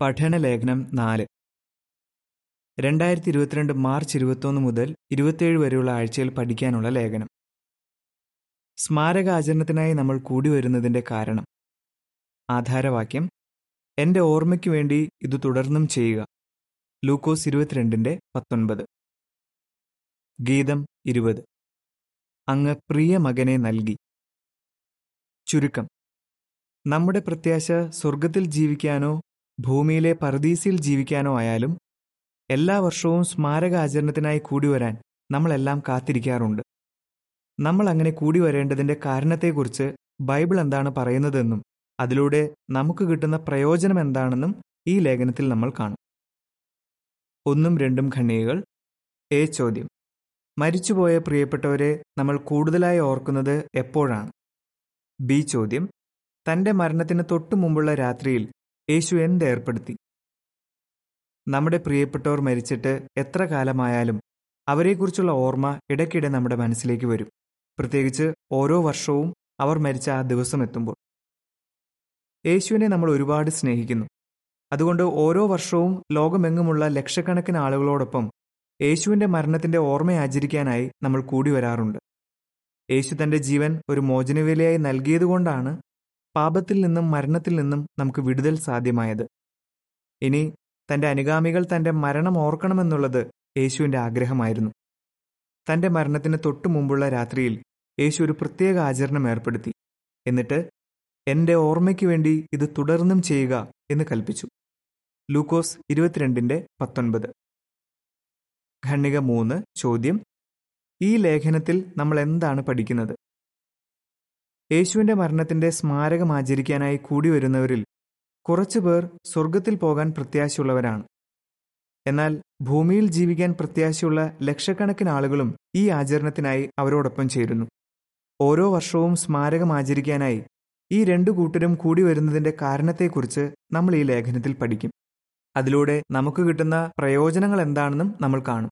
പഠനലേഖനം നാല്. രണ്ടായിരത്തി ഇരുപത്തിരണ്ട് മാർച്ച് ഇരുപത്തൊന്ന് മുതൽ ഇരുപത്തേഴ് വരെയുള്ള ആഴ്ചയിൽ പഠിക്കാനുള്ള ലേഖനം. സ്മാരകാചരണത്തിനായി നമ്മൾ കൂടി വരുന്നതിന്റെ കാരണം. ആധാരവാക്യം. എന്റെ ഓർമ്മയ്ക്ക് വേണ്ടി ഇത് തുടർന്നും ചെയ്യുക. ലൂക്കോസ് ഇരുപത്തിരണ്ടിന്റെ പത്തൊൻപത്. ഗീതം ഇരുപത്. അങ്ങ് പ്രിയ മകനെ നൽകി. ചുരുക്കം. നമ്മുടെ പ്രത്യാശ സ്വർഗത്തിൽ ജീവിക്കാനോ ഭൂമിയിലെ പർദീസിൽ ജീവിക്കാനോ ആയാലും എല്ലാ വർഷവും സ്മാരക ആചരണത്തിനായി കൂടി വരാൻ നമ്മളെല്ലാം കാത്തിരിക്കാറുണ്ട്. നമ്മൾ അങ്ങനെ കൂടി വരേണ്ടതിന്റെ കാരണത്തെക്കുറിച്ച് ബൈബിൾ എന്താണ് പറയുന്നതെന്നും അതിലൂടെ നമുക്ക് കിട്ടുന്ന പ്രയോജനം എന്താണെന്നും ഈ ലേഖനത്തിൽ നമ്മൾ കാണും. ഒന്നും രണ്ടും ഖണ്ണികകൾ എ ചോദ്യം. മരിച്ചുപോയ പ്രിയപ്പെട്ടവരെ നമ്മൾ കൂടുതലായി ഓർക്കുന്നത് എപ്പോഴാണ്? ബി ചോദ്യം. തന്റെ മരണത്തിന് തൊട്ടു മുമ്പുള്ള രാത്രിയിൽ യേശു എന്ത് നമ്മുടെ പ്രിയപ്പെട്ടവർ മരിച്ചിട്ട് എത്ര കാലമായാലും അവരെക്കുറിച്ചുള്ള ഓർമ്മ ഇടയ്ക്കിടെ നമ്മുടെ മനസ്സിലേക്ക് വരും. പ്രത്യേകിച്ച് ഓരോ വർഷവും അവർ മരിച്ച ആ ദിവസം എത്തുമ്പോൾ. യേശുവിനെ നമ്മൾ ഒരുപാട് സ്നേഹിക്കുന്നു. അതുകൊണ്ട് ഓരോ വർഷവും ലോകമെങ്ങുമുള്ള ലക്ഷക്കണക്കിന് ആളുകളോടൊപ്പം യേശുവിന്റെ മരണത്തിന്റെ ഓർമ്മ ആചരിക്കാനായി നമ്മൾ കൂടി വരാറുണ്ട്. യേശു തന്റെ ജീവൻ ഒരു മോചനവിലയായി നൽകിയതുകൊണ്ടാണ് പാപത്തിൽ നിന്നും മരണത്തിൽ നിന്നും നമുക്ക് വിടുതൽ സാധ്യമായത്. ഇനി തന്റെ അനുഗാമികൾ തന്റെ മരണം ഓർക്കണമെന്നുള്ളത് യേശുവിന്റെ ആഗ്രഹമായിരുന്നു. തന്റെ മരണത്തിന് തൊട്ടു മുമ്പുള്ള രാത്രിയിൽ യേശു ഒരു പ്രത്യേക ആചരണം ഏർപ്പെടുത്തി. എന്നിട്ട് എന്റെ ഓർമ്മയ്ക്ക് വേണ്ടി ഇത് തുടർന്നും ചെയ്യുക എന്ന് കൽപ്പിച്ചു. ലൂക്കോസ് ഇരുപത്തിരണ്ടിന്റെ പത്തൊൻപത്. ഖണ്ണിക മൂന്ന് ചോദ്യം. ഈ ലേഖനത്തിൽ നമ്മൾ എന്താണ് പഠിക്കുന്നത്? യേശുവിന്റെ മരണത്തിന്റെ സ്മാരകം ആചരിക്കാനായി കൂടി വരുന്നവരിൽ കുറച്ചുപേർ സ്വർഗത്തിൽ പോകാൻ പ്രത്യാശയുള്ളവരാണ്. എന്നാൽ ഭൂമിയിൽ ജീവിക്കാൻ പ്രത്യാശയുള്ള ലക്ഷക്കണക്കിന് ആളുകളും ഈ ആചരണത്തിനായി അവരോടൊപ്പം ചേരുന്നു. ഓരോ വർഷവും സ്മാരകം ആചരിക്കാനായി ഈ രണ്ടു കൂട്ടരും കൂടി വരുന്നതിന്റെ കാരണത്തെക്കുറിച്ച് നമ്മൾ ഈ ലേഖനത്തിൽ പഠിക്കും. അതിലൂടെ നമുക്ക് കിട്ടുന്ന പ്രയോജനങ്ങൾ എന്താണെന്നും നമ്മൾ കാണും.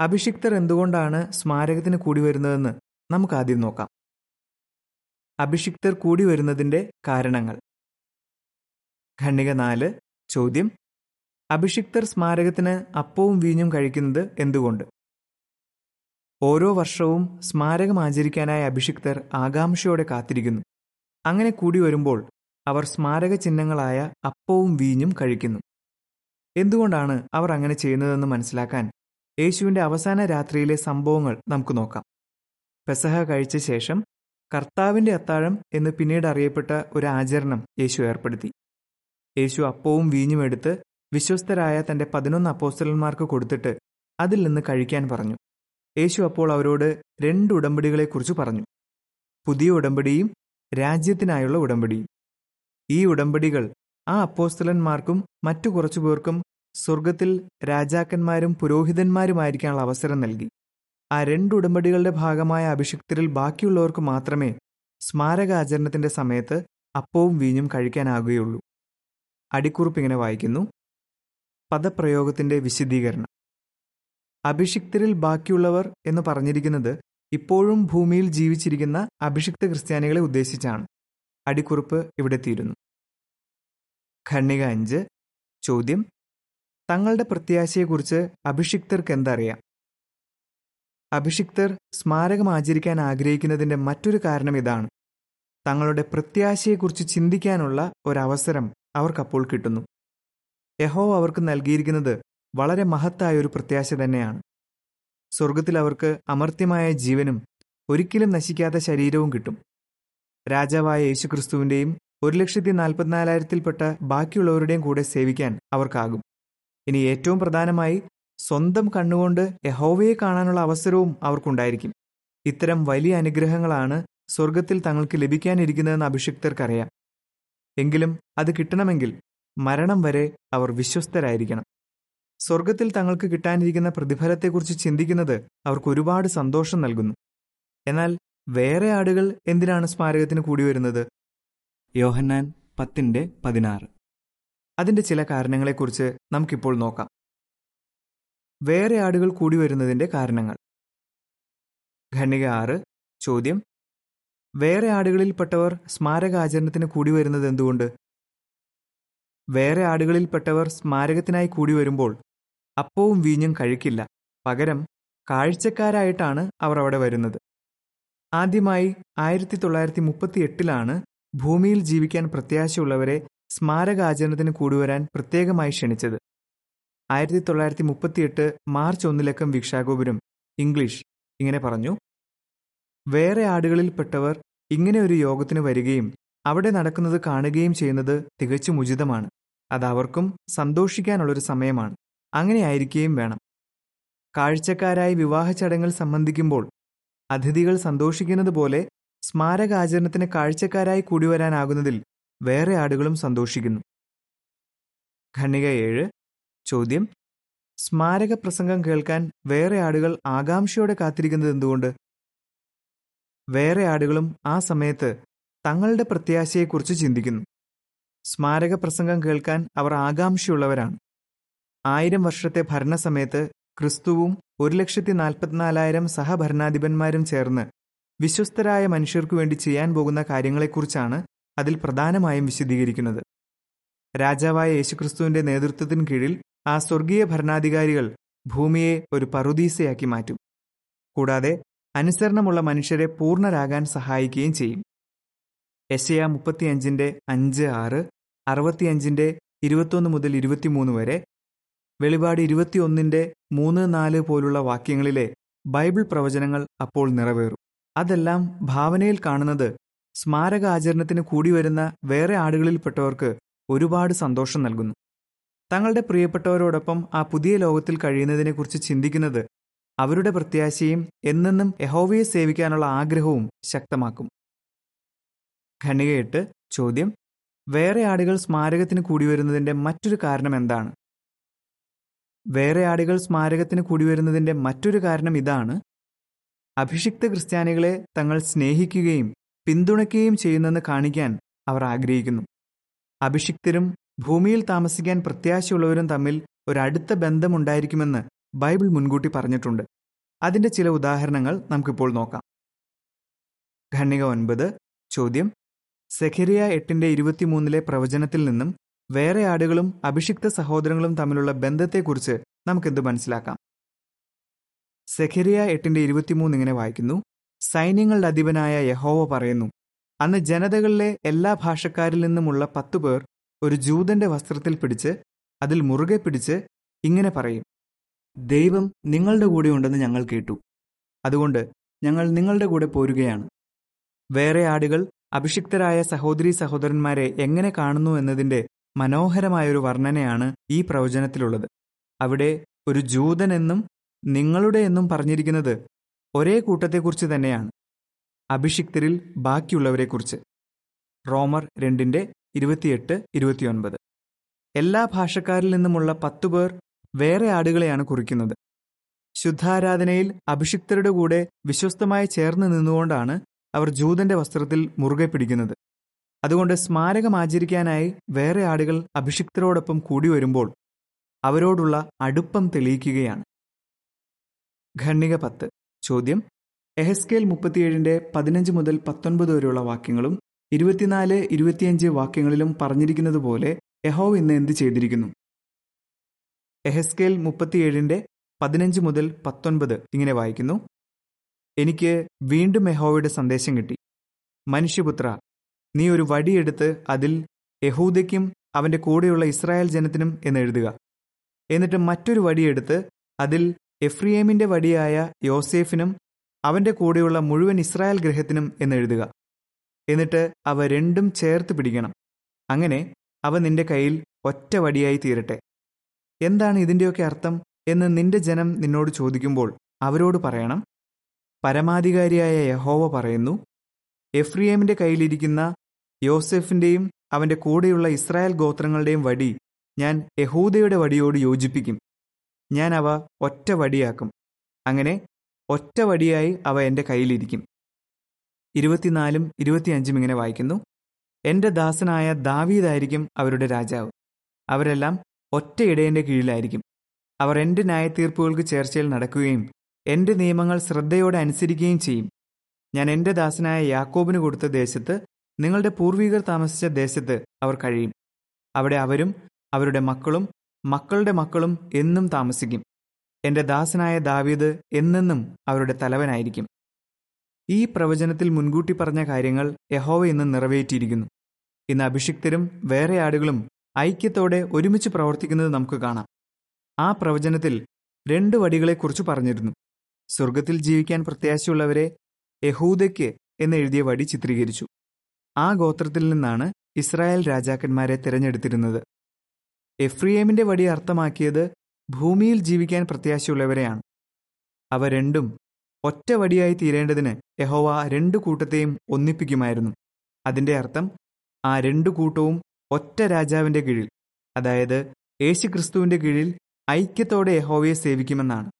അഭിഷിക്തർ എന്തുകൊണ്ടാണ് സ്മാരകത്തിന് കൂടി വരുന്നതെന്ന് നമുക്ക് ആദ്യം നോക്കാം. അഭിഷിക്തർ കൂടി വരുന്നതിന്റെ കാരണങ്ങൾ. ഖണ്ണിക നാല്. ചോദ്യം. അഭിഷിക്തർ സ്മാരകത്തിന് അപ്പവും വീഞ്ഞും കഴിക്കുന്നത് എന്തുകൊണ്ട്? ഓരോ വർഷവും സ്മാരകം ആചരിക്കാനായി അഭിഷിക്തർ ആകാംക്ഷയോടെ കാത്തിരിക്കുന്നു. അങ്ങനെ കൂടി വരുമ്പോൾ അവർ സ്മാരക ചിഹ്നങ്ങളായ അപ്പവും വീഞ്ഞും കഴിക്കുന്നു. എന്തുകൊണ്ടാണ് അവർ അങ്ങനെ ചെയ്യുന്നതെന്ന് മനസ്സിലാക്കാൻ യേശുവിന്റെ അവസാന രാത്രിയിലെ സംഭവങ്ങൾ നമുക്ക് നോക്കാം. പെസഹ കഴിച്ച ശേഷം കർത്താവിന്റെ അത്താഴം എന്ന് പിന്നീട് അറിയപ്പെട്ട ഒരു ആചരണം യേശു ഏർപ്പെടുത്തി. യേശു അപ്പവും വീഞ്ഞും എടുത്ത് വിശ്വസ്തരായ തന്റെ പതിനൊന്ന് അപ്പോസ്റ്റലന്മാർക്ക് കൊടുത്തിട്ട് അതിൽ നിന്ന് കഴിക്കാൻ പറഞ്ഞു. യേശു അപ്പോൾ അവരോട് രണ്ട് ഉടമ്പടികളെക്കുറിച്ച് പറഞ്ഞു. പുതിയ ഉടമ്പടിയും രാജ്യത്തിനായുള്ള ഉടമ്പടിയും. ഈ ഉടമ്പടികൾ ആ അപ്പോസ്തലന്മാർക്കും മറ്റു കുറച്ചു പേർക്കും സ്വർഗത്തിൽ രാജാക്കന്മാരും പുരോഹിതന്മാരുമായിരിക്കാനുള്ള അവസരം നൽകി. ആ രണ്ട് ഉടമ്പടികളുടെ ഭാഗമായ അഭിഷിക്തരിൽ ബാക്കിയുള്ളവർക്ക് മാത്രമേ സ്മാരകാചരണത്തിന്റെ സമയത്ത് അപ്പവും വീഞ്ഞും കഴിക്കാനാകുകയുള്ളൂ. അടിക്കുറിപ്പ് ഇങ്ങനെ വായിക്കുന്നു. പദപ്രയോഗത്തിന്റെ വിശദീകരണം. അഭിഷിക്തരിൽ ബാക്കിയുള്ളവർ എന്ന് പറഞ്ഞിരിക്കുന്നത് ഇപ്പോഴും ഭൂമിയിൽ ജീവിച്ചിരിക്കുന്ന അഭിഷിക്ത ക്രിസ്ത്യാനികളെ ഉദ്ദേശിച്ചാണ്. അടിക്കുറിപ്പ് ഇവിടെ തീരുന്നു. ഖണ്ണിക അഞ്ച്. ചോദ്യം. തങ്ങളുടെ പ്രത്യാശയെക്കുറിച്ച് അഭിഷിക്തർക്ക് എന്തറിയാം? അഭിഷിക്തർ സ്മാരകം ആചരിക്കാൻ ആഗ്രഹിക്കുന്നതിന്റെ മറ്റൊരു കാരണം ഇതാണ്. തങ്ങളുടെ പ്രത്യാശയെക്കുറിച്ച് ചിന്തിക്കാനുള്ള ഒരവസരം അവർക്കപ്പോൾ കിട്ടുന്നു. യഹോ അവർക്ക് നൽകിയിരിക്കുന്നത് വളരെ മഹത്തായ ഒരു പ്രത്യാശ തന്നെയാണ്. സ്വർഗത്തിൽ അവർക്ക് അമർത്യമായ ജീവനും ഒരിക്കലും നശിക്കാത്ത ശരീരവും കിട്ടും. രാജാവായ യേശുക്രിസ്തുവിന്റെയും ഒരു ലക്ഷത്തി നാൽപ്പത്തിനാലായിരത്തിൽപ്പെട്ട ബാക്കിയുള്ളവരുടെയും കൂടെ സേവിക്കാൻ അവർക്കാകും. ഇനി ഏറ്റവും പ്രധാനമായി സ്വന്തം കണ്ണുകൊണ്ട് യഹോവയെ കാണാനുള്ള അവസരവും അവർക്കുണ്ടായിരിക്കും. ഇത്തരം വലിയ അനുഗ്രഹങ്ങളാണ് സ്വർഗത്തിൽ തങ്ങൾക്ക് ലഭിക്കാനിരിക്കുന്നതെന്ന് അഭിഷിക്തർക്കറിയാം. എങ്കിലും അത് കിട്ടണമെങ്കിൽ മരണം വരെ അവർ വിശ്വസ്തരായിരിക്കണം. സ്വർഗത്തിൽ തങ്ങൾക്ക് കിട്ടാനിരിക്കുന്ന പ്രതിഫലത്തെക്കുറിച്ച് ചിന്തിക്കുന്നത് അവർക്ക് ഒരുപാട് സന്തോഷം നൽകുന്നു. എന്നാൽ വേറെ ആടുകൾ എന്തിനാണ് സ്മാരകത്തിന് കൂടി വരുന്നത്? യോഹന്നാൻ പത്തിന്റെ പതിനാറ്. അതിന്റെ ചില കാരണങ്ങളെക്കുറിച്ച് നമുക്കിപ്പോൾ നോക്കാം. വേറെ ആടുകൾ കൂടി വരുന്നതിന്റെ കാരണങ്ങൾ. ഖണ്ണിക ആറ്. ചോദ്യം. വേറെ ആടുകളിൽപ്പെട്ടവർ സ്മാരകാചരണത്തിന് കൂടി വരുന്നത് എന്തുകൊണ്ട്? വേറെ ആടുകളിൽപ്പെട്ടവർ സ്മാരകത്തിനായി കൂടി വരുമ്പോൾ അപ്പവും വീഞ്ഞും കഴിക്കില്ല. പകരം കാഴ്ചക്കാരായിട്ടാണ് അവർ അവിടെ വരുന്നത്. ആദ്യമായി ആയിരത്തി തൊള്ളായിരത്തി മുപ്പത്തി എട്ടിലാണ് ഭൂമിയിൽ ജീവിക്കാൻ പ്രത്യാശയുള്ളവരെ സ്മാരകാചരണത്തിന് കൂടുവരാൻ പ്രത്യേകമായി ക്ഷണിച്ചത്. ആയിരത്തി തൊള്ളായിരത്തി മുപ്പത്തിയെട്ട് മാർച്ച് ഒന്നിലക്കം വീക്ഷാഗോപുരം ഇംഗ്ലീഷ്. ഇങ്ങനെ പറഞ്ഞു. വേറെ ആടുകളിൽപ്പെട്ടവർ ഇങ്ങനെ ഒരു യോഗത്തിന് വരികയും അവിടെ നടക്കുന്നത് കാണുകയും ചെയ്യുന്നത് തികച്ചും ഉചിതമാണ്. അത് അവർക്കും സന്തോഷിക്കാനുള്ളൊരു സമയമാണ്. അങ്ങനെ ആയിരിക്കുകയും വേണം. കാഴ്ചക്കാരായി വിവാഹ ചടങ്ങിൽ സംബന്ധിക്കുമ്പോൾ അതിഥികൾ സന്തോഷിക്കുന്നത് പോലെ സ്മാരകാചരണത്തിന് കാഴ്ചക്കാരായി കൂടി വരാനാകുന്നതിൽ വേറെ ആടുകളും സന്തോഷിക്കുന്നു. ഖണ്ണിക ഏഴ് ചോദ്യം. സ്മാരക പ്രസംഗം കേൾക്കാൻ വേറെ ആടുകൾ ആകാംക്ഷയോടെ കാത്തിരിക്കുന്നത് എന്തുകൊണ്ട്? വേറെ ആടുകളും ആ സമയത്ത് തങ്ങളുടെ പ്രത്യാശയെക്കുറിച്ച് ചിന്തിക്കുന്നു. സ്മാരക പ്രസംഗം കേൾക്കാൻ അവർ ആകാംക്ഷയുള്ളവരാണ്. ആയിരം വർഷത്തെ ഭരണസമയത്ത് ക്രിസ്തുവും ഒരു ലക്ഷത്തി നാൽപ്പത്തിനാലായിരം സഹഭരണാധിപന്മാരും ചേർന്ന് വിശ്വസ്തരായ മനുഷ്യർക്കു വേണ്ടി ചെയ്യാൻ പോകുന്ന കാര്യങ്ങളെക്കുറിച്ചാണ് അതിൽ പ്രധാനമായും വിശദീകരിക്കുന്നത്. രാജാവായ യേശുക്രിസ്തുവിന്റെ നേതൃത്വത്തിന് കീഴിൽ ആ സ്വർഗീയ ഭരണാധികാരികൾ ഭൂമിയെ ഒരു പറുദീസയാക്കി മാറ്റും. കൂടാതെ അനുസരണമുള്ള മനുഷ്യരെ പൂർണരാകാൻ സഹായിക്കുകയും ചെയ്യും. എശയ മുപ്പത്തിയഞ്ചിന്റെ അഞ്ച് ആറ് അറുപത്തിയഞ്ചിന്റെ ഇരുപത്തൊന്ന് മുതൽ ഇരുപത്തിമൂന്ന് വരെ വെളിപാട് ഇരുപത്തിയൊന്നിന്റെ മൂന്ന് നാല് പോലുള്ള വാക്യങ്ങളിലെ ബൈബിൾ പ്രവചനങ്ങൾ അപ്പോൾ നിറവേറും. അതെല്ലാം ഭാവനയിൽ കാണുന്നത് സ്മാരക ആചരണത്തിന് കൂടി വരുന്ന വേറെ ആടുകളിൽപ്പെട്ടവർക്ക് ഒരുപാട് സന്തോഷം നൽകുന്നു. തങ്ങളുടെ പ്രിയപ്പെട്ടവരോടൊപ്പം ആ പുതിയ ലോകത്തിൽ കഴിയുന്നതിനെക്കുറിച്ച് ചിന്തിക്കുന്നത് അവരുടെ പ്രത്യാശയും എന്നെന്നും യഹോവയെ സേവിക്കാനുള്ള ആഗ്രഹവും ശക്തമാക്കും. ഖണ്ണികയിട്ട് ചോദ്യം. വേറെ ആടുകൾ സ്മാരകത്തിന് കൂടി വരുന്നതിന്റെ മറ്റൊരു കാരണം എന്താണ്? വേറെ ആടുകൾ സ്മാരകത്തിന് കൂടി വരുന്നതിന്റെ മറ്റൊരു കാരണം ഇതാണ്. അഭിഷിക്ത ക്രിസ്ത്യാനികളെ തങ്ങൾ സ്നേഹിക്കുകയും പിന്തുണയ്ക്കുകയും ചെയ്യുന്നെന്ന് കാണിക്കാൻ അവർ ആഗ്രഹിക്കുന്നു. അഭിഷിക്തരും ഭൂമിയിൽ താമസിക്കാൻ പ്രത്യാശയുള്ളവരും തമ്മിൽ ഒരടുത്ത ബന്ധമുണ്ടായിരിക്കുമെന്ന് ബൈബിൾ മുൻകൂട്ടി പറഞ്ഞിട്ടുണ്ട്. അതിന്റെ ചില ഉദാഹരണങ്ങൾ നമുക്കിപ്പോൾ നോക്കാം. ഖണ്ണിക ഒൻപത് ചോദ്യം. സെഖരിയ എട്ടിന്റെ ഇരുപത്തിമൂന്നിലെ പ്രവചനത്തിൽ നിന്നും വേറെ ആടുകളും അഭിഷിക്ത സഹോദരങ്ങളും തമ്മിലുള്ള ബന്ധത്തെക്കുറിച്ച് നമുക്കെന്ത് മനസ്സിലാക്കാം? സെഖരിയ എട്ടിന്റെ ഇരുപത്തിമൂന്ന് ഇങ്ങനെ വായിക്കുന്നു. സൈന്യങ്ങളുടെ അധിപനായ യഹോവ പറയുന്നു അന്ന് ജനതകളിലെ എല്ലാ ഭാഷക്കാരിൽ നിന്നുമുള്ള പത്തു പേർ ഒരു ജൂതന്റെ വസ്ത്രത്തിൽ പിടിച്ച് അതിൽ മുറുകെ പിടിച്ച് ഇങ്ങനെ പറയും ദൈവം നിങ്ങളുടെ കൂടെ ഉണ്ടെന്ന് ഞങ്ങൾ കേട്ടു. അതുകൊണ്ട് ഞങ്ങൾ നിങ്ങളുടെ കൂടെ പോരുകയാണ്. വേറെ ആടുകൾ അഭിഷിക്തരായ സഹോദരി സഹോദരന്മാരെ എങ്ങനെ കാണുന്നു എന്നതിന്റെ മനോഹരമായൊരു വർണനയാണ് ഈ പ്രവചനത്തിലുള്ളത്. അവിടെ ഒരു ജൂതൻ എന്നും നിങ്ങളുടെ എന്നും പറഞ്ഞിരിക്കുന്നത് ഒരേ കൂട്ടത്തെക്കുറിച്ച് തന്നെയാണ്. അഭിഷിക്തരിൽ ബാക്കിയുള്ളവരെക്കുറിച്ച്. റോമർ രണ്ടിന്റെ ഇരുപത്തിയെട്ട് ഇരുപത്തിയൊൻപത്. എല്ലാ ഭാഷക്കാരിൽ നിന്നുമുള്ള പത്തു പേർ വേറെ ആടുകളെയാണ് കുറിക്കുന്നത്. ശുദ്ധാരാധനയിൽ അഭിഷിക്തരുടെ കൂടെ വിശ്വസ്തമായി ചേർന്ന് നിന്നുകൊണ്ടാണ് അവർ ജൂതന്റെ വസ്ത്രത്തിൽ മുറുകെ പിടിക്കുന്നത്. അതുകൊണ്ട് സ്മാരകം ആചരിക്കാനായി വേറെ ആടുകൾ അഭിഷിക്തരോടൊപ്പം കൂടി വരുമ്പോൾ അവരോടുള്ള അടുപ്പം തെളിയിക്കുകയാണ്. ഖണ്ണിക പത്ത്. ചോദ്യം. എഹസ്കേൽ മുപ്പത്തിയേഴിന്റെ പതിനഞ്ച് മുതൽ പത്തൊൻപത് വരെയുള്ള വാക്യങ്ങളും ഇരുപത്തിനാല് ഇരുപത്തിയഞ്ച് വാക്യങ്ങളിലും പറഞ്ഞിരിക്കുന്നത് പോലെ ഇന്ന് എന്ത് ചെയ്തിരിക്കുന്നു? എഹസ്കേൽ മുപ്പത്തിയേഴിന്റെ പതിനഞ്ച് മുതൽ പത്തൊൻപത് ഇങ്ങനെ വായിക്കുന്നു. എനിക്ക് വീണ്ടും യഹോവയുടെ സന്ദേശം കിട്ടി. മനുഷ്യപുത്ര നീ ഒരു വടിയെടുത്ത് അതിൽ യഹൂദയ്ക്കും അവന്റെ കൂടെയുള്ള ഇസ്രായേൽ ജനത്തിനും എന്ന് എഴുതുക. എന്നിട്ട് മറ്റൊരു വടിയെടുത്ത് അതിൽ എഫ്രിയേമിന്റെ വടിയായ യോസേഫിനും അവന്റെ കൂടെയുള്ള മുഴുവൻ ഇസ്രായേൽ ഗ്രഹത്തിനും എന്ന് എഴുതുക. എന്നിട്ട് അവ രണ്ടും ചേർത്ത് പിടിക്കണം. അങ്ങനെ അവ നിന്റെ കയ്യിൽ ഒറ്റ വടിയായി തീരട്ടെ. എന്താണ് ഇതിന്റെയൊക്കെ അർത്ഥം? എന്ന് നിന്റെ ജനം നിന്നോട് ചോദിക്കുമ്പോൾ അവരോട് പറയണം. പരമാധികാരിയായ യഹോവ പറയുന്നു എഫ്രിയേമിന്റെ കയ്യിലിരിക്കുന്ന യോസെഫിന്റെയും അവന്റെ കൂടെയുള്ള ഇസ്രായേൽ ഗോത്രങ്ങളുടെയും വടി ഞാൻ യഹൂദയുടെ വടിയോട് യോജിപ്പിക്കും. ഞാൻ അവ ഒറ്റ വടിയാക്കും. അങ്ങനെ ഒറ്റ വടിയായി അവ എന്റെ കയ്യിലിരിക്കും. ഇരുപത്തിനാലും ഇരുപത്തിയഞ്ചും ഇങ്ങനെ വായിക്കുന്നു. എന്റെ ദാസനായ ദാവീദായിരിക്കും അവരുടെ രാജാവ്. അവരെല്ലാം ഒറ്റ ഇടയന്റെ കീഴിലായിരിക്കും. അവർ എന്റെ ന്യായത്തീർപ്പുകൾക്ക് ചേർച്ചയിൽ നടക്കുകയും എന്റെ നിയമങ്ങൾ ശ്രദ്ധയോടെ അനുസരിക്കുകയും ചെയ്യും. ഞാൻ എന്റെ ദാസനായ യാക്കോബിന് കൊടുത്ത ദേശത്ത് നിങ്ങളുടെ പൂർവികർ താമസിച്ച ദേശത്ത് അവർ കഴിയും. അവിടെ അവരും അവരുടെ മക്കളും മക്കളുടെ മക്കളും എന്നും താമസിക്കും. എന്റെ ദാസനായ ദാവീദ് എന്നെന്നും അവരുടെ തലവനായിരിക്കും. ഈ പ്രവചനത്തിൽ മുൻകൂട്ടി പറഞ്ഞ കാര്യങ്ങൾ യഹോവ ഇന്ന് നിറവേറ്റിയിരിക്കുന്നു. ഇന്ന് അഭിഷിക്തരും വേറെ ആടുകളും ഐക്യത്തോടെ ഒരുമിച്ച് പ്രവർത്തിക്കുന്നത് നമുക്ക് കാണാം. ആ പ്രവചനത്തിൽ രണ്ട് വടികളെക്കുറിച്ച് പറഞ്ഞിരുന്നു. സ്വർഗത്തിൽ ജീവിക്കാൻ പ്രത്യാശയുള്ളവരെ യഹൂദയ്ക്ക് എന്നെഴുതിയ വടി ചിത്രീകരിച്ചു. ആ ഗോത്രത്തിൽ നിന്നാണ് ഇസ്രായേൽ രാജാക്കന്മാരെ തിരഞ്ഞെടുത്തിരുന്നത്. എഫ്രിയേമിന്റെ വടി അർത്ഥമാക്കിയത് ഭൂമിയിൽ ജീവിക്കാൻ പ്രത്യാശയുള്ളവരെയാണ്. അവ രണ്ടും ഒറ്റ വടിയായി തീരേണ്ടതിന് യഹോവ രണ്ടു കൂട്ടത്തെയും ഒന്നിപ്പിക്കുമായിരുന്നു. അതിന്റെ അർത്ഥം ആ രണ്ടു കൂട്ടവും ഒറ്റ രാജാവിന്റെ കീഴിൽ അതായത് യേശുക്രിസ്തുവിന്റെ കീഴിൽ ഐക്യത്തോടെ യഹോവയെ സേവിക്കുമെന്നാണ്.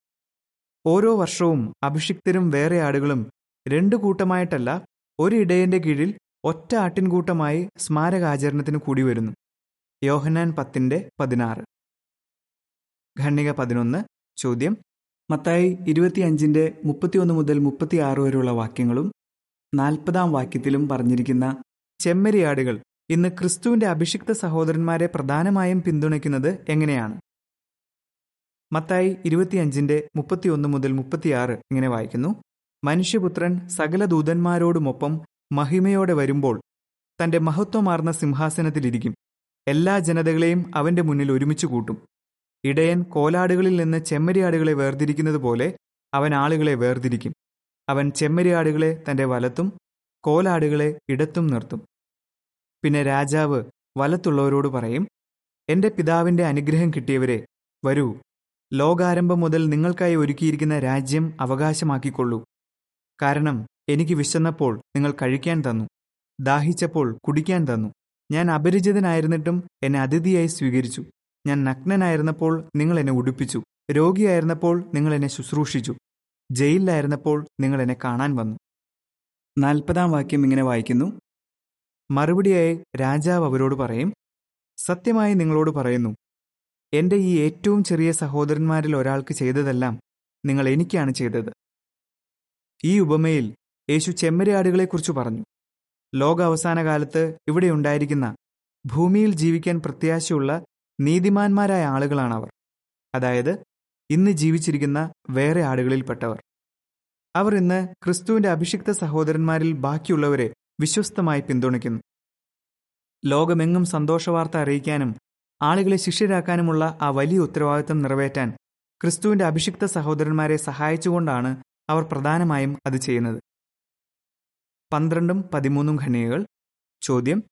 ഓരോ വർഷവും അഭിഷിക്തരും വേറെ ആടുകളും രണ്ടു കൂട്ടമായിട്ടല്ല ഒരു ഇടയന്റെ കീഴിൽ ഒറ്റ ആട്ടിൻകൂട്ടമായി സ്മാരകാചരണത്തിന് കൂടി വരുന്നു. യോഹനാൻ പത്തിന്റെ പതിനാറ്. ഖണ്ണിക പതിനൊന്ന് ചോദ്യം മത്തായി ഇരുപത്തിയഞ്ചിന്റെ മുപ്പത്തിയൊന്ന് മുതൽ മുപ്പത്തിയാറ് വരെയുള്ള വാക്യങ്ങളും നാൽപ്പതാം വാക്യത്തിലും പറഞ്ഞിരിക്കുന്ന ചെമ്മരിയാടുകൾ ഇന്ന് ക്രിസ്തുവിന്റെ അഭിഷിക്ത സഹോദരന്മാരെ പ്രധാനമായും പിന്തുണയ്ക്കുന്നത് എങ്ങനെയാണ്? മത്തായി ഇരുപത്തിയഞ്ചിന്റെ മുപ്പത്തിയൊന്ന് മുതൽ മുപ്പത്തിയാറ് ഇങ്ങനെ വായിക്കുന്നു. മനുഷ്യപുത്രൻ സകല ദൂതന്മാരോടുമൊപ്പം മഹിമയോടെ വരുമ്പോൾ തന്റെ മഹത്വമാർന്ന സിംഹാസനത്തിലിരിക്കും. എല്ലാ ജനതകളെയും അവന്റെ മുന്നിൽ ഒരുമിച്ച് കൂട്ടും. ഇടയൻ കോലാടുകളിൽ നിന്ന് ചെമ്മരിയാടുകളെ വേർതിരിക്കുന്നത് പോലെ അവൻ ആളുകളെ വേർതിരിക്കും. അവൻ ചെമ്മരിയാടുകളെ തന്റെ വലത്തും കോലാടുകളെ ഇടത്തും നിർത്തും. പിന്നെ രാജാവ് വലത്തുള്ളവരോട് പറയും എന്റെ പിതാവിന്റെ അനുഗ്രഹം കിട്ടിയവരെ വരൂ. ലോകാരംഭം മുതൽ നിങ്ങൾക്കായി ഒരുക്കിയിരിക്കുന്ന രാജ്യം അവകാശമാക്കിക്കൊള്ളൂ. കാരണം എനിക്ക് വിശന്നപ്പോൾ നിങ്ങൾ കഴിക്കാൻ തന്നു. ദാഹിച്ചപ്പോൾ കുടിക്കാൻ തന്നു. ഞാൻ അപരിചിതനായിരുന്നിട്ടും എന്നെ അതിഥിയായി സ്വീകരിച്ചു. ഞാൻ നഗ്നനായിരുന്നപ്പോൾ നിങ്ങൾ എന്നെ ഉടുപ്പിച്ചു. രോഗിയായിരുന്നപ്പോൾ നിങ്ങൾ എന്നെ ശുശ്രൂഷിച്ചു. ജയിലിലായിരുന്നപ്പോൾ നിങ്ങൾ എന്നെ കാണാൻ വന്നു. നാൽപ്പതാം വാക്യം ഇങ്ങനെ വായിക്കുന്നു. മറുപടിയായി രാജാവ് അവരോട് പറയും സത്യമായി നിങ്ങളോട് പറയുന്നു എന്റെ ഈ ഏറ്റവും ചെറിയ സഹോദരന്മാരിൽ ഒരാൾക്ക് ചെയ്തതെല്ലാം നിങ്ങൾ എനിക്കാണ് ചെയ്തത്. ഈ ഉപമയിൽ യേശു ചെമ്മരിയാടുകളെക്കുറിച്ച് പറഞ്ഞു. ലോക അവസാന കാലത്ത് ഇവിടെ ഉണ്ടായിരിക്കുന്ന ഭൂമിയിൽ ജീവിക്കാൻ പ്രത്യാശയുള്ള നീതിമാന്മാരായ ആളുകളാണ് അവർ അതായത് ഇന്ന് ജീവിച്ചിരിക്കുന്ന വേറെ ആടുകളിൽപ്പെട്ടവർ. അവർ ഇന്ന് ക്രിസ്തുവിന്റെ അഭിഷിക്ത സഹോദരന്മാരിൽ ബാക്കിയുള്ളവരെ വിശ്വസ്തമായി പിന്തുണയ്ക്കുന്നു. ലോകമെങ്ങും സന്തോഷവാർത്ത അറിയിക്കാനും ആളുകളെ ശിഷ്യരാക്കാനുമുള്ള ആ വലിയ ഉത്തരവാദിത്തം നിറവേറ്റാൻ ക്രിസ്തുവിന്റെ അഭിഷിക്ത സഹോദരന്മാരെ സഹായിച്ചുകൊണ്ടാണ് അവർ പ്രധാനമായും അത് ചെയ്യുന്നത്. പന്ത്രണ്ടും പതിമൂന്നും ഖണ്ണികകൾ ചോദ്യം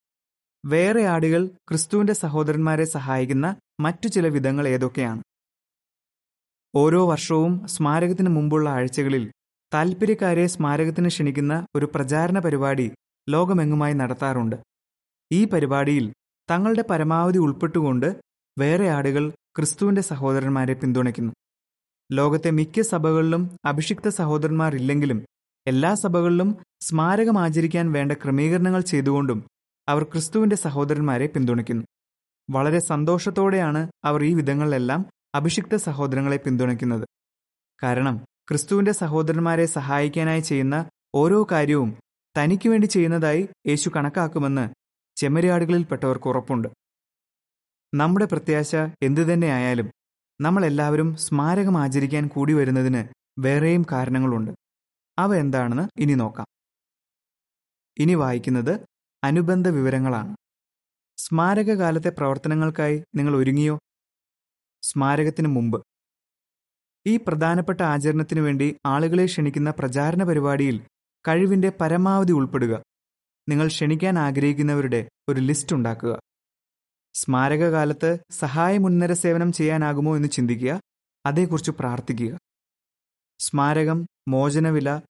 വേറെ ആടുകൾ ക്രിസ്തുവിന്റെ സഹോദരന്മാരെ സഹായിക്കുന്ന മറ്റു ചില വിധങ്ങൾ ഏതൊക്കെയാണ്? ഓരോ വർഷവും സ്മാരകത്തിന് മുമ്പുള്ള ആഴ്ചകളിൽ താൽപ്പര്യക്കാരെ സ്മാരകത്തിന് ക്ഷണിക്കുന്ന ഒരു പ്രചാരണ പരിപാടി ലോകമെങ്ങുമായി നടത്താറുണ്ട്. ഈ പരിപാടിയിൽ തങ്ങളുടെ പരമാവധി ഉൾപ്പെട്ടുകൊണ്ട് വേറെ ആടുകൾ ക്രിസ്തുവിന്റെ സഹോദരന്മാരെ പിന്തുണയ്ക്കുന്നു. ലോകത്തെ മിക്ക സഭകളിലും അഭിഷിക്ത സഹോദരന്മാർ ഇല്ലെങ്കിലും എല്ലാ സഭകളിലും സ്മാരകം ആചരിക്കാൻ വേണ്ട ക്രമീകരണങ്ങൾ ചെയ്തുകൊണ്ടും അവർ ക്രിസ്തുവിന്റെ സഹോദരന്മാരെ പിന്തുണയ്ക്കുന്നു. വളരെ സന്തോഷത്തോടെയാണ് അവർ ഈ വിധങ്ങളിലെല്ലാം അഭിഷിക്ത സഹോദരങ്ങളെ പിന്തുണയ്ക്കുന്നത്. കാരണം ക്രിസ്തുവിന്റെ സഹോദരന്മാരെ സഹായിക്കാനായി ചെയ്യുന്ന ഓരോ കാര്യവും തനിക്ക് വേണ്ടി ചെയ്യുന്നതായി യേശു കണക്കാക്കുമെന്ന് ചെമ്മരിയാടുകളിൽപ്പെട്ടവർക്ക് ഉറപ്പുണ്ട്. നമ്മുടെ പ്രത്യാശ എന്തുതന്നെയായാലും നമ്മളെല്ലാവരും സ്മാരകം ആചരിക്കാൻ കൂടി വരുന്നതിന് വേറെയും കാരണങ്ങളുണ്ട്. അവ എന്താണെന്ന് ഇനി നോക്കാം. ഇനി വായിക്കുന്നത് അനുബന്ധ വിവരങ്ങളാണ് സ്മാരകകാലത്തെ പ്രവർത്തനങ്ങൾക്കായി നിങ്ങൾ ഒരുങ്ങിയോ? സ്മാരകത്തിന് മുമ്പ്. ഈ പ്രധാനപ്പെട്ട ആചരണത്തിനു വേണ്ടി ആളുകളെ ക്ഷണിക്കുന്ന പ്രചാരണ പരിപാടിയിൽ കഴിവിന്റെ പരമാവധി ഉൾപ്പെടുക. നിങ്ങൾ ക്ഷണിക്കാൻ ആഗ്രഹിക്കുന്നവരുടെ ഒരു ലിസ്റ്റ് ഉണ്ടാക്കുക. സ്മാരകകാലത്ത് സഹായ മുൻനിര സേവനം ചെയ്യാനാകുമോ എന്ന് ചിന്തിക്കുക. അതേക്കുറിച്ച് പ്രാർത്ഥിക്കുക. സ്മാരകം മോചനവില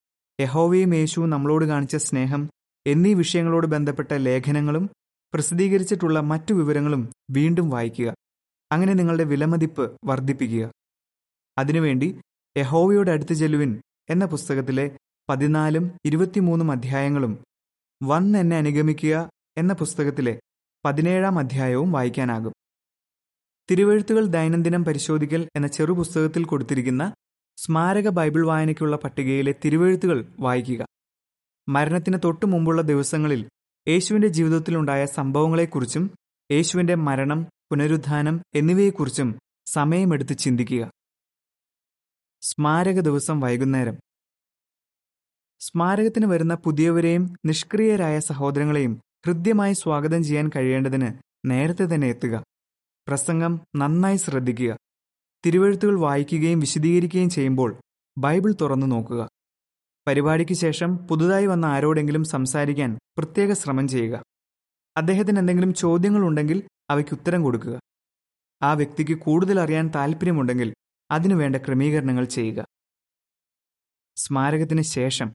യഹോവയും യേശുവും നമ്മളോട് കാണിച്ച സ്നേഹം എന്നീ വിഷയങ്ങളോട് ബന്ധപ്പെട്ട ലേഖനങ്ങളും പ്രസിദ്ധീകരിച്ചിട്ടുള്ള മറ്റു വിവരങ്ങളും വീണ്ടും വായിക്കുക. അങ്ങനെ നിങ്ങളുടെ വിലമതിപ്പ് വർദ്ധിപ്പിക്കുക. അതിനുവേണ്ടി യഹോവയോട് അടുത്ത് ചെല്ലുവിൻ എന്ന പുസ്തകത്തിലെ പതിനാലും ഇരുപത്തിമൂന്നും അധ്യായങ്ങളും വന്ന് എന്നെ അനുഗമിക്കുക എന്ന പുസ്തകത്തിലെ പതിനേഴാം അധ്യായവും വായിക്കാനാകും. തിരുവഴുത്തുകൾ ദൈനംദിനം പരിശോധിക്കൽ എന്ന ചെറു പുസ്തകത്തിൽ കൊടുത്തിരിക്കുന്ന സ്മാരക ബൈബിൾ വായനയ്ക്കുള്ള പട്ടികയിലെ തിരുവഴുത്തുകൾ വായിക്കുക. മരണത്തിന് തൊട്ടു മുമ്പുള്ള ദിവസങ്ങളിൽ യേശുവിന്റെ ജീവിതത്തിലുണ്ടായ സംഭവങ്ങളെക്കുറിച്ചും യേശുവിന്റെ മരണം പുനരുദ്ധാനം എന്നിവയെക്കുറിച്ചും സമയമെടുത്ത് ചിന്തിക്കുക. സ്മാരക ദിവസം വൈകുന്നേരം. സ്മാരകത്തിന് വരുന്ന പുതിയവരെയും നിഷ്ക്രിയരായ സഹോദരങ്ങളെയും ഹൃദ്യമായി സ്വാഗതം ചെയ്യാൻ കഴിയേണ്ടതിന് നേരത്തെ തന്നെ എത്തുക. പ്രസംഗം നന്നായി ശ്രദ്ധിക്കുക. തിരുവഴുത്തുകൾ വായിക്കുകയും വിശദീകരിക്കുകയും ചെയ്യുമ്പോൾ ബൈബിൾ തുറന്നു നോക്കുക. പരിപാടിക്ക് ശേഷം പുതുതായി വന്ന ആരോടെങ്കിലും സംസാരിക്കാൻ പ്രത്യേക ശ്രമം ചെയ്യുക. അദ്ദേഹത്തിന് എന്തെങ്കിലും ചോദ്യങ്ങളുണ്ടെങ്കിൽ അവയ്ക്ക് ഉത്തരം കൊടുക്കുക. ആ വ്യക്തിക്ക് കൂടുതൽ അറിയാൻ താല്പര്യമുണ്ടെങ്കിൽ അതിനുവേണ്ട ക്രമീകരണങ്ങൾ ചെയ്യുക. സ്മാരകത്തിന് ശേഷം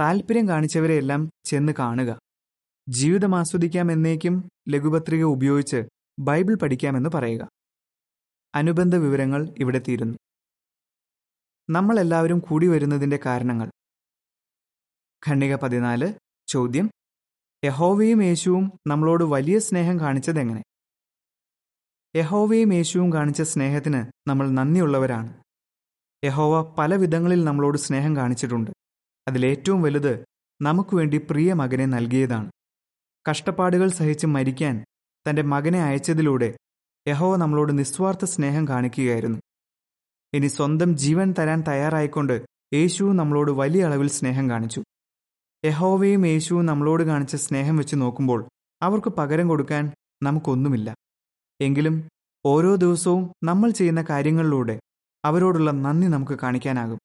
താല്പര്യം കാണിച്ചവരെയെല്ലാം ചെന്ന് കാണുക. ജീവിതം ആസ്വദിക്കാം എന്നേക്കും ലഘുപത്രിക ഉപയോഗിച്ച് ബൈബിൾ പഠിക്കാമെന്ന് പറയുക. അനുബന്ധ വിവരങ്ങൾ ഇവിടെ തീരുന്നു. നമ്മളെല്ലാവരും കൂടി വരുന്നതിന്റെ കാരണങ്ങൾ. ഖണ്ണിക പതിനാല് ചോദ്യം. യഹോവയും യേശുവും നമ്മളോട് വലിയ സ്നേഹം കാണിച്ചതെങ്ങനെ? യഹോവയും യേശുവും കാണിച്ച സ്നേഹത്തിന് നമ്മൾ നന്ദിയുള്ളവരാണ്. യഹോവ പല വിധങ്ങളിൽ നമ്മളോട് സ്നേഹം കാണിച്ചിട്ടുണ്ട്. അതിലേറ്റവും വലുത് നമുക്ക് വേണ്ടി പ്രിയ മകനെ നൽകിയതാണ്. കഷ്ടപ്പാടുകൾ സഹിച്ച് മരിക്കാൻ തന്റെ മകനെ അയച്ചതിലൂടെ യഹോവ നമ്മളോട് നിസ്വാർത്ഥ സ്നേഹം കാണിക്കുകയായിരുന്നു. ഇനി സ്വന്തം ജീവൻ തരാൻ തയ്യാറായിക്കൊണ്ട് യേശു നമ്മളോട് വലിയ അളവിൽ സ്നേഹം കാണിച്ചു. യഹോവയും യേശുവും നമ്മളോട് കാണിച്ച സ്നേഹം വെച്ച് നോക്കുമ്പോൾ അവർക്ക് പകരം കൊടുക്കാൻ നമുക്കൊന്നുമില്ല. എങ്കിലും ഓരോ ദിവസവും നമ്മൾ ചെയ്യുന്ന കാര്യങ്ങളിലൂടെ അവരോടുള്ള നന്ദി നമുക്ക് കാണിക്കാനാകും.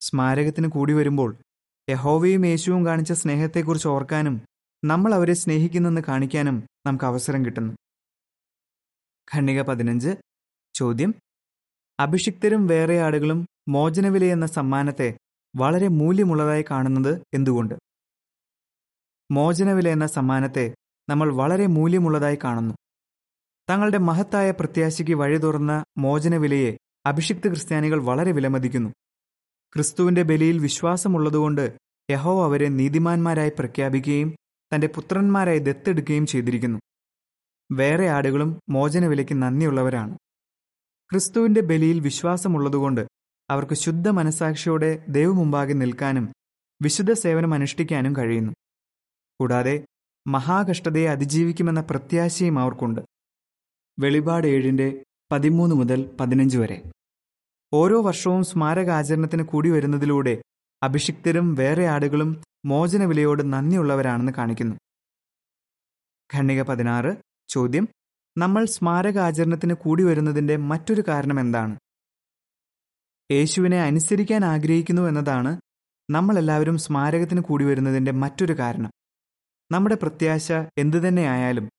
സ്മാരകത്തിന് കൂടി വരുമ്പോൾ യഹോവയും യേശുവും കാണിച്ച സ്നേഹത്തെക്കുറിച്ച് ഓർക്കാനും നമ്മൾ അവരെ സ്നേഹിക്കുന്നെന്ന് കാണിക്കാനും നമുക്ക് അവസരം കിട്ടുന്നു. ഖണ്ണിക പതിനഞ്ച്. ചോദ്യം അഭിഷിക്തരും വേറെ ആടുകളും മോചനവില എന്ന സമ്മാനത്തെ വളരെ മൂല്യമുള്ളതായി കാണുന്നത് എന്തുകൊണ്ട്? മോചനവില എന്ന സമ്മാനത്തെ നമ്മൾ വളരെ മൂല്യമുള്ളതായി കാണുന്നു. തങ്ങളുടെ മഹത്തായ പ്രത്യാശയ്ക്ക് വഴി തുറന്ന മോചനവിലയെ അഭിഷിക്ത ക്രിസ്ത്യാനികൾ വളരെ വിലമതിക്കുന്നു. ക്രിസ്തുവിന്റെ ബലിയിൽ വിശ്വാസമുള്ളതുകൊണ്ട് യഹോ അവരെ നീതിമാന്മാരായി പ്രഖ്യാപിക്കുകയും തന്റെ പുത്രന്മാരായി ദത്തെടുക്കുകയും ചെയ്തിരിക്കുന്നു. വേറെ ആടുകളും മോചനവിലയ്ക്ക് നന്ദിയുള്ളവരാണ്. ക്രിസ്തുവിന്റെ ബലിയിൽ വിശ്വാസമുള്ളതുകൊണ്ട് അവർക്ക് ശുദ്ധ മനസാക്ഷിയോടെ ദൈവമുമ്പാകെ നിൽക്കാനും വിശുദ്ധ സേവനം അനുഷ്ഠിക്കാനും കഴിയുന്നു. കൂടാതെ മഹാകഷ്ടതയെ അതിജീവിക്കുമെന്ന പ്രത്യാശയും അവർക്കുണ്ട്. വെളിപാട് ഏഴിന്റെ പതിമൂന്ന് മുതൽ പതിനഞ്ച് വരെ. ഓരോ വർഷവും സ്മാരകാചരണത്തിന് കൂടി വരുന്നതിലൂടെ അഭിഷിക്തരും വേറെ ആടുകളും മോചനവിലയോട് നന്ദിയുള്ളവരാണെന്ന് കാണിക്കുന്നു. ഖണ്ണിക പതിനാറ് ചോദ്യം നമ്മൾ സ്മാരകാചരണത്തിന് കൂടി വരുന്നതിന്റെ മറ്റൊരു കാരണം എന്താണ്? യേശുവിനെ അനുസരിക്കാൻ ആഗ്രഹിക്കുന്നു എന്നതാണ് നമ്മളെല്ലാവരും സ്മാരകത്തിന് കൂടി വരുന്നതിന്റെ മറ്റൊരു കാരണം. നമ്മുടെ പ്രത്യാശ എന്തുതന്നെയായാലും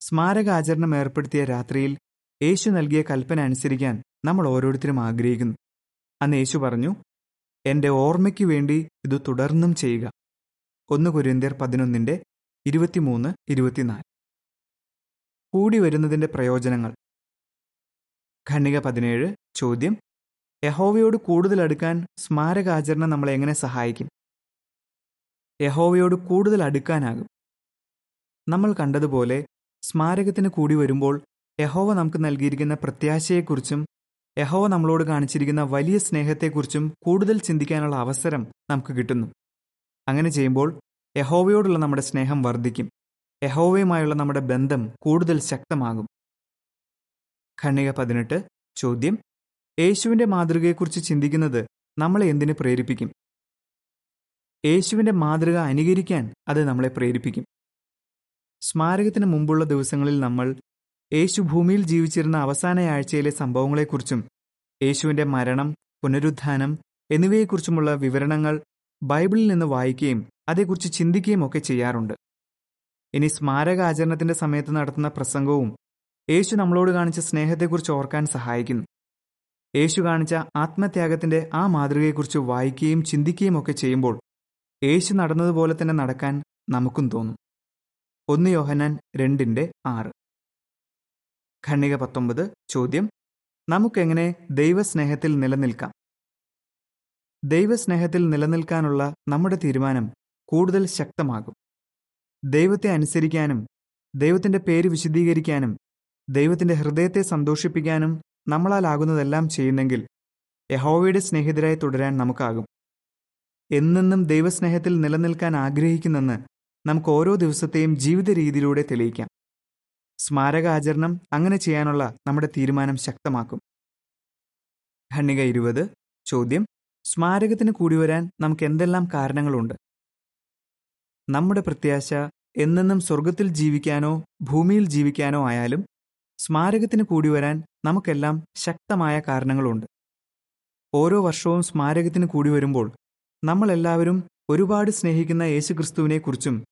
സ്മാരകാചരണം ഏർപ്പെടുത്തിയ രാത്രിയിൽ യേശു നൽകിയ കൽപ്പന അനുസരിക്കാൻ നമ്മൾ ഓരോരുത്തരും ആഗ്രഹിക്കുന്നു. അന്ന് യേശു പറഞ്ഞു എന്റെ ഓർമ്മയ്ക്ക് വേണ്ടി ഇത് തുടർന്നും ചെയ്യുക. ഒന്ന് കുര്യന്തിയർ പതിനൊന്നിന്റെ ഇരുപത്തിമൂന്ന് ഇരുപത്തിനാല്. കൂടി വരുന്നതിന്റെ പ്രയോജനങ്ങൾ. ഖണ്ണിക പതിനേഴ് ചോദ്യം. യഹോവയോട് കൂടുതൽ അടുക്കാൻ സ്മാരകാചരണം നമ്മളെ എങ്ങനെ സഹായിക്കും? യഹോവയോട് കൂടുതൽ അടുക്കാനാകും. നമ്മൾ കണ്ടതുപോലെ സ്മാരകത്തിന് കൂടി വരുമ്പോൾ യഹോവ നമുക്ക് നൽകിയിരിക്കുന്ന പ്രത്യാശയെക്കുറിച്ചും യഹോവ നമ്മളോട് കാണിച്ചിരിക്കുന്ന വലിയ സ്നേഹത്തെക്കുറിച്ചും കൂടുതൽ ചിന്തിക്കാനുള്ള അവസരം നമുക്ക് കിട്ടുന്നു. അങ്ങനെ ചെയ്യുമ്പോൾ യഹോവയോടുള്ള നമ്മുടെ സ്നേഹം വർദ്ധിക്കും. യഹോവയുമായുള്ള നമ്മുടെ ബന്ധം കൂടുതൽ ശക്തമാകും. ഖണ്ണിക പതിനെട്ട് ചോദ്യം. യേശുവിന്റെ മാതൃകയെക്കുറിച്ച് ചിന്തിക്കുന്നത് നമ്മളെ എന്തിനു പ്രേരിപ്പിക്കും? യേശുവിന്റെ മാതൃക അനുകരിക്കാൻ അത് നമ്മളെ പ്രേരിപ്പിക്കും. സ്മാരകത്തിന് മുമ്പുള്ള ദിവസങ്ങളിൽ നമ്മൾ യേശു ഭൂമിയിൽ ജീവിച്ചിരുന്ന അവസാന ആഴ്ചയിലെ സംഭവങ്ങളെക്കുറിച്ചും യേശുവിന്റെ മരണം പുനരുത്ഥാനം എന്നിവയെക്കുറിച്ചുമുള്ള വിവരണങ്ങൾ ബൈബിളിൽ നിന്ന് വായിക്കുകയും അതേക്കുറിച്ച് ചിന്തിക്കുകയും ഒക്കെ ചെയ്യാറുണ്ട്. ഇനി സ്മാരക ആചരണത്തിന്റെ സമയത്ത് നടത്തുന്ന പ്രസംഗവും യേശു നമ്മളോട് കാണിച്ച സ്നേഹത്തെക്കുറിച്ച് ഓർക്കാൻ സഹായിക്കുന്നു. യേശു കാണിച്ച ആത്മത്യാഗത്തിന്റെ ആ മാതൃകയെക്കുറിച്ച് വായിക്കുകയും ചിന്തിക്കുകയും ഒക്കെ ചെയ്യുമ്പോൾ യേശു നടന്നതുപോലെ തന്നെ നടക്കാൻ നമുക്കും തോന്നും. ഒന്ന് യോഹനാൻ രണ്ടിന്റെ ആറ്. ഖണ്ണിക പത്തൊമ്പത് ചോദ്യം നമുക്കെങ്ങനെ ദൈവസ്നേഹത്തിൽ നിലനിൽക്കാം? ദൈവസ്നേഹത്തിൽ നിലനിൽക്കാനുള്ള നമ്മുടെ തീരുമാനം കൂടുതൽ ശക്തമാകും. ദൈവത്തെ അനുസരിക്കാനും ദൈവത്തിന്റെ പേര് വിശദീകരിക്കാനും ദൈവത്തിന്റെ ഹൃദയത്തെ സന്തോഷിപ്പിക്കാനും നമ്മളാലാകുന്നതെല്ലാം ചെയ്യുന്നെങ്കിൽ യഹോവയുടെ സ്നേഹിതരായി തുടരാൻ നമുക്കാകും. എന്നെന്നും ദൈവസ്നേഹത്തിൽ നിലനിൽക്കാൻ ആഗ്രഹിക്കുന്നെന്ന് നമുക്ക് ഓരോ ദിവസത്തെയും ജീവിത രീതിയിലൂടെ തെളിയിക്കാം. സ്മാരകാചരണം അങ്ങനെ ചെയ്യാനുള്ള നമ്മുടെ തീരുമാനം ശക്തമാക്കും. ഖണ്ണിക ഇരുപത്. ചോദ്യം. സ്മാരകത്തിന് കൂടി വരാൻ നമുക്ക് എന്തെല്ലാം കാരണങ്ങളുണ്ട്? നമ്മുടെ പ്രത്യാശ എന്നെന്നും സ്വർഗത്തിൽ ജീവിക്കാനോ ഭൂമിയിൽ ജീവിക്കാനോ ആയാലും സ്മാരകത്തിന് കൂടി വരാൻ നമുക്കെല്ലാം ശക്തമായ കാരണങ്ങളുണ്ട്. ഓരോ വർഷവും സ്മാരകത്തിന് കൂടി വരുമ്പോൾ നമ്മളെല്ലാവരും ഒരുപാട് സ്നേഹിക്കുന്ന യേശുക്രിസ്തുവിനെക്കുറിച്ചും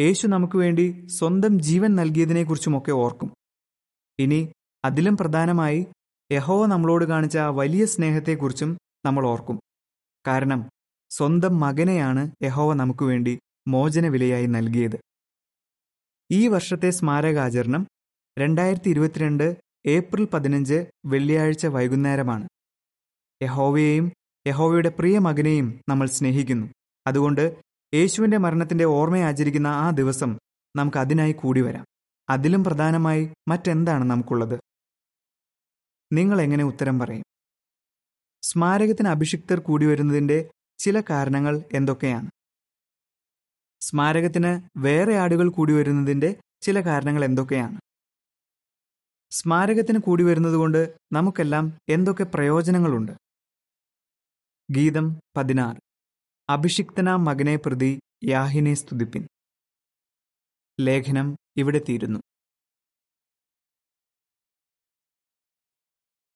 യേശു നമുക്ക് വേണ്ടി സ്വന്തം ജീവൻ നൽകിയതിനെക്കുറിച്ചുമൊക്കെ ഓർക്കും. ഇനി അതിലും പ്രധാനമായി യഹോവ നമ്മളോട് കാണിച്ച വലിയ സ്നേഹത്തെക്കുറിച്ചും നമ്മൾ ഓർക്കും. കാരണം സ്വന്തം മകനെയാണ് യഹോവ നമുക്ക് വേണ്ടി മോചന വിലയായി നൽകിയത്. ഈ വർഷത്തെ സ്മാരകാചരണം രണ്ടായിരത്തി ഇരുപത്തിരണ്ട് ഏപ്രിൽ പതിനഞ്ച് വെള്ളിയാഴ്ച വൈകുന്നേരമാണ്. യഹോവയെയും യഹോവയുടെ പ്രിയ മകനെയും നമ്മൾ സ്നേഹിക്കുന്നു. അതുകൊണ്ട് യേശുവിന്റെ മരണത്തിന്റെ ഓർമ്മ ആചരിക്കുന്ന ആ ദിവസം നമുക്ക് അതിനായി കൂടി വരാം. അതിലും പ്രധാനമായി മറ്റെന്താണ് നമുക്കുള്ളത്? നിങ്ങൾ എങ്ങനെ ഉത്തരം പറയും? സ്മാരകത്തിന് അഭിഷിക്തർ കൂടി വരുന്നതിന്റെ ചില കാരണങ്ങൾ എന്തൊക്കെയാണ്? സ്മാരകത്തിന് വേറെ ആടുകൾ കൂടി വരുന്നതിന്റെ ചില കാരണങ്ങൾ എന്തൊക്കെയാണ്? സ്മാരകത്തിന് കൂടി വരുന്നതുകൊണ്ട് നമുക്കെല്ലാം എന്തൊക്കെ പ്രയോജനങ്ങളുണ്ട്? ഗീതം പതിനാറ്. അഭിഷിക്തന മകനെ പ്രതി യാഹിനെ സ്തുതിപ്പിൻ. ലേഖനം ഇവിടെ തീരുന്നു.